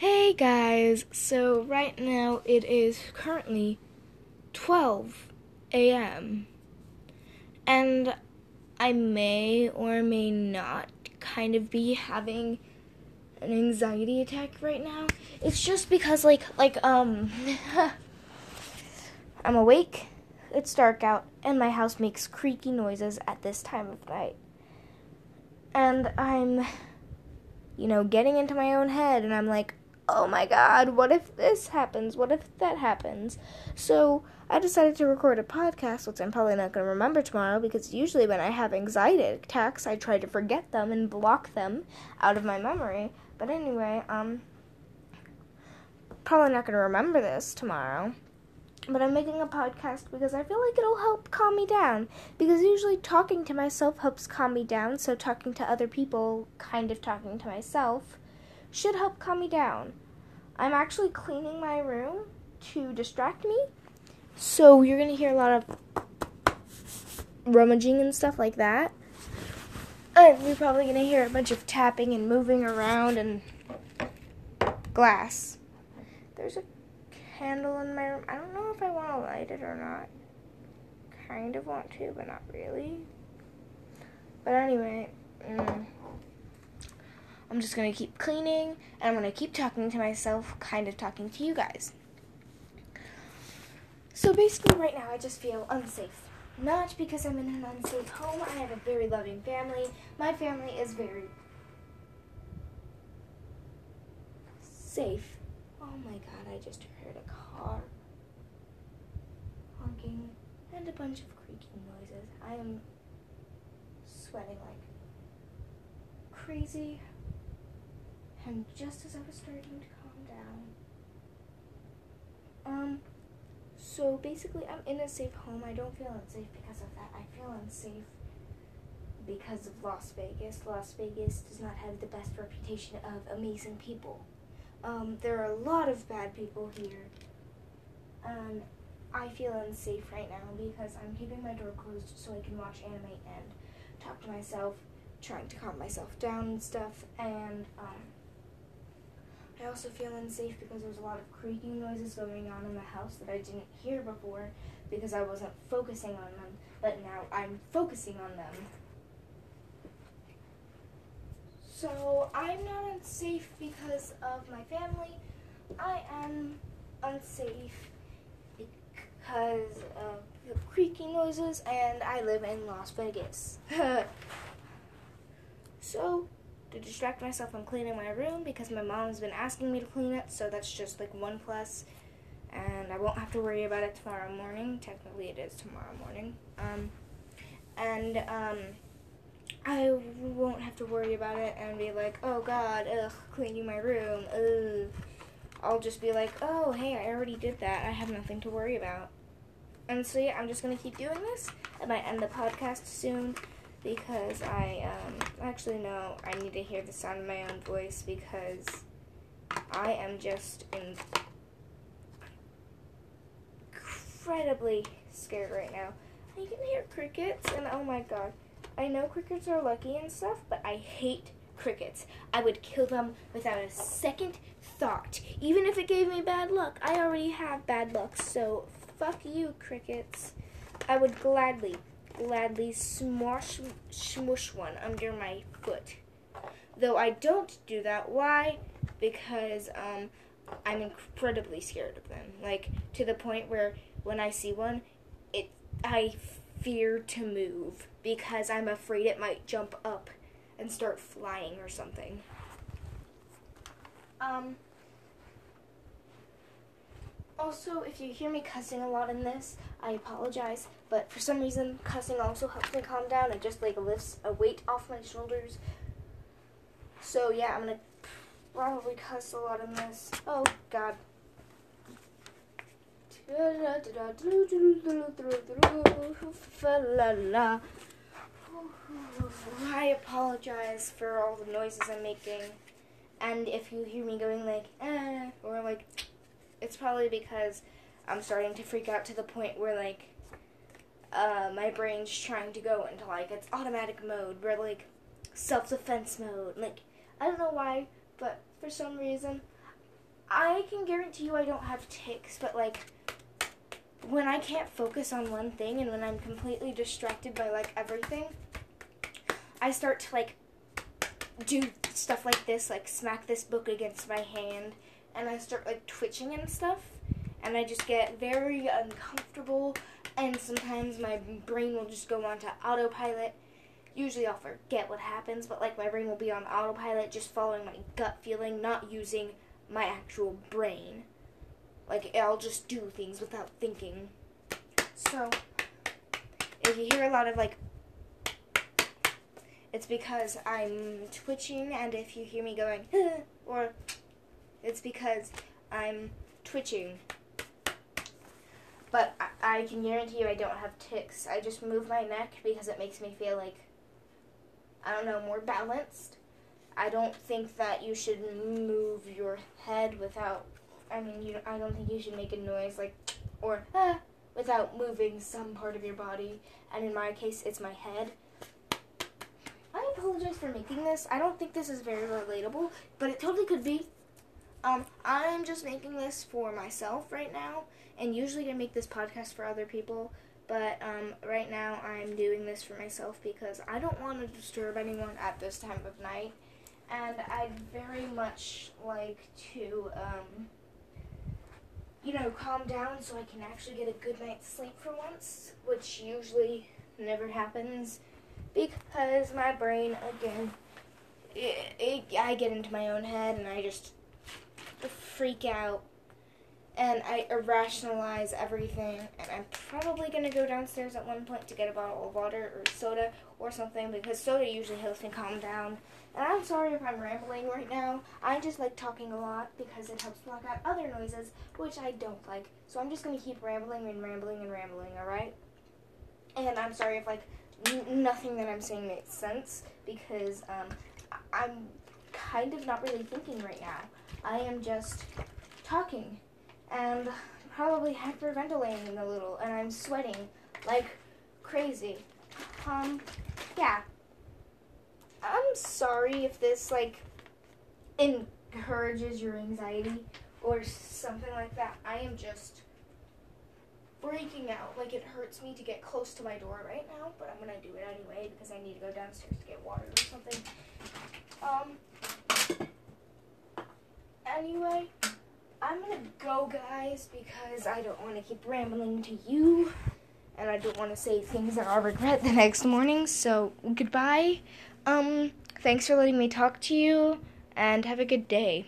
Hey guys, so right now it is currently 12 a.m. and I may or may not kind of be having an anxiety attack right now. It's just because like like um I'm awake, it's dark out, and my house makes creaky noises at this time of night. And I'm you know, getting into my own head and I'm like, oh my god, what if this happens? What if that happens? So I decided to record a podcast, which I'm probably not going to remember tomorrow because usually when I have anxiety attacks, I try to forget them and block them out of my memory. But anyway, um, probably not going to remember this tomorrow. But I'm making a podcast because I feel like it'll help calm me down. Because usually talking to myself helps calm me down, so talking to other people, kind of talking to myself, should help calm me down. I'm actually cleaning my room to distract me. So you're going to hear a lot of rummaging and stuff like that. And you're probably going to hear a bunch of tapping and moving around and glass. There's a candle in my room. I don't know if I want to light it or not. Kind of want to, but not really. But anyway, mm. I'm just going to keep cleaning and I'm going to keep talking to myself, kind of talking to you guys. So basically, right now, I just feel unsafe. Not because I'm in an unsafe home. I have a very loving family. My family is very safe. Oh my god, I just heard a car honking and a bunch of creaking noises. I am sweating like crazy. And just as I was starting to calm down, um, so basically, I'm in a safe home. I don't feel unsafe because of that. I feel unsafe because of Las Vegas. Las Vegas does not have the best reputation of amazing people. Um, there are a lot of bad people here. Um, I feel unsafe right now because I'm keeping my door closed so I can watch anime and talk to myself, trying to calm myself down and stuff. And um, I also feel unsafe because there's a lot of creaking noises going on in the house that I didn't hear before because I wasn't focusing on them, but now I'm focusing on them. So I'm not unsafe because of my family. I am unsafe because of the creaking noises and I live in Las Vegas. so to distract myself, I'm cleaning my room because my mom's been asking me to clean it, so that's just like one plus. And I won't have to worry about it tomorrow morning. Technically, it is tomorrow morning. Um, and um, I won't have to worry about it and be like, oh god, ugh, cleaning my room, ugh. I'll just be like, oh, hey, I already did that. I have nothing to worry about. And so, yeah, I'm just to keep doing this. I might end the podcast soon because I um, actually no, I need to hear the sound of my own voice because I am just incredibly scared right now. I can hear crickets, and oh my god, I know crickets are lucky and stuff, but I hate crickets. I would kill them without a second thought, even if it gave me bad luck. I already have bad luck, so fuck you, crickets. I would gladly gladly smush, smush one under my foot. Though I don't do that. Why? Because um, I'm incredibly scared of them. Like to the point where when I see one, it I fear to move because I'm afraid it might jump up and start flying or something. Um. Also, if you hear me cussing a lot in this, I apologize. But for some reason, cussing also helps me calm down. It just like lifts a weight off my shoulders. So yeah, I'm gonna probably cuss a lot in this. Oh God. I apologize for all the noises I'm making. And if you hear me going like, eh, or like, it's probably because I'm starting to freak out to the point where like uh, my brain's trying to go into like its automatic mode, where like self defense mode. Like I don't know why, but for some reason I can guarantee you I don't have ticks, but like when I can't focus on one thing and when I'm completely distracted by like everything, I start to like do stuff like this, like smack this book against my hand, and I start like twitching and stuff, and I just get very uncomfortable, and sometimes my brain will just go onto autopilot. Usually I'll forget what happens, but like my brain will be on autopilot, just following my gut feeling, not using my actual brain. Like I'll just do things without thinking. So if you hear a lot of like it's because I'm twitching and if you hear me going or it's because I'm twitching. But I, I can guarantee you I don't have ticks. I just move my neck because it makes me feel like I don't know, more balanced. I don't think that you should move your head without I mean, you I don't think you should make a noise like or ah, without moving some part of your body. And in my case, it's my head. I apologize for making this. I don't think this is very relatable, but it totally could be. Um, I'm just making this for myself right now, and usually I make this podcast for other people. But um, right now I'm doing this for myself because I don't want to disturb anyone at this time of night, and I'd very much like to. Um, you know, calm down so I can actually get a good night's sleep for once, which usually never happens because my brain, again, it, it, I get into my own head and I just freak out and I irrationalize everything. And I'm probably to go downstairs at one point to get a bottle of water or soda or something because soda usually helps me calm down. And I'm sorry if I'm rambling right now. I just like talking a lot because it helps block out other noises, which I don't like. So I'm just to keep rambling and rambling and rambling, alright? And I'm sorry if, like, n- nothing that I'm saying makes sense because um, I'm kind of not really thinking right now. I am just talking and probably hyperventilating a little, and I'm sweating like crazy. Um, yeah. I'm sorry if this like encourages your anxiety or something like that. I am just freaking out. Like it hurts me to get close to my door right now, but I'm gonna do it anyway because I need to go downstairs to get water or something. Um. Anyway, I'm gonna go, guys, because I don't want to keep rambling to you, and I don't want to say things that I'll regret the next morning. So goodbye. Um, thanks for letting me talk to you, and have a good day.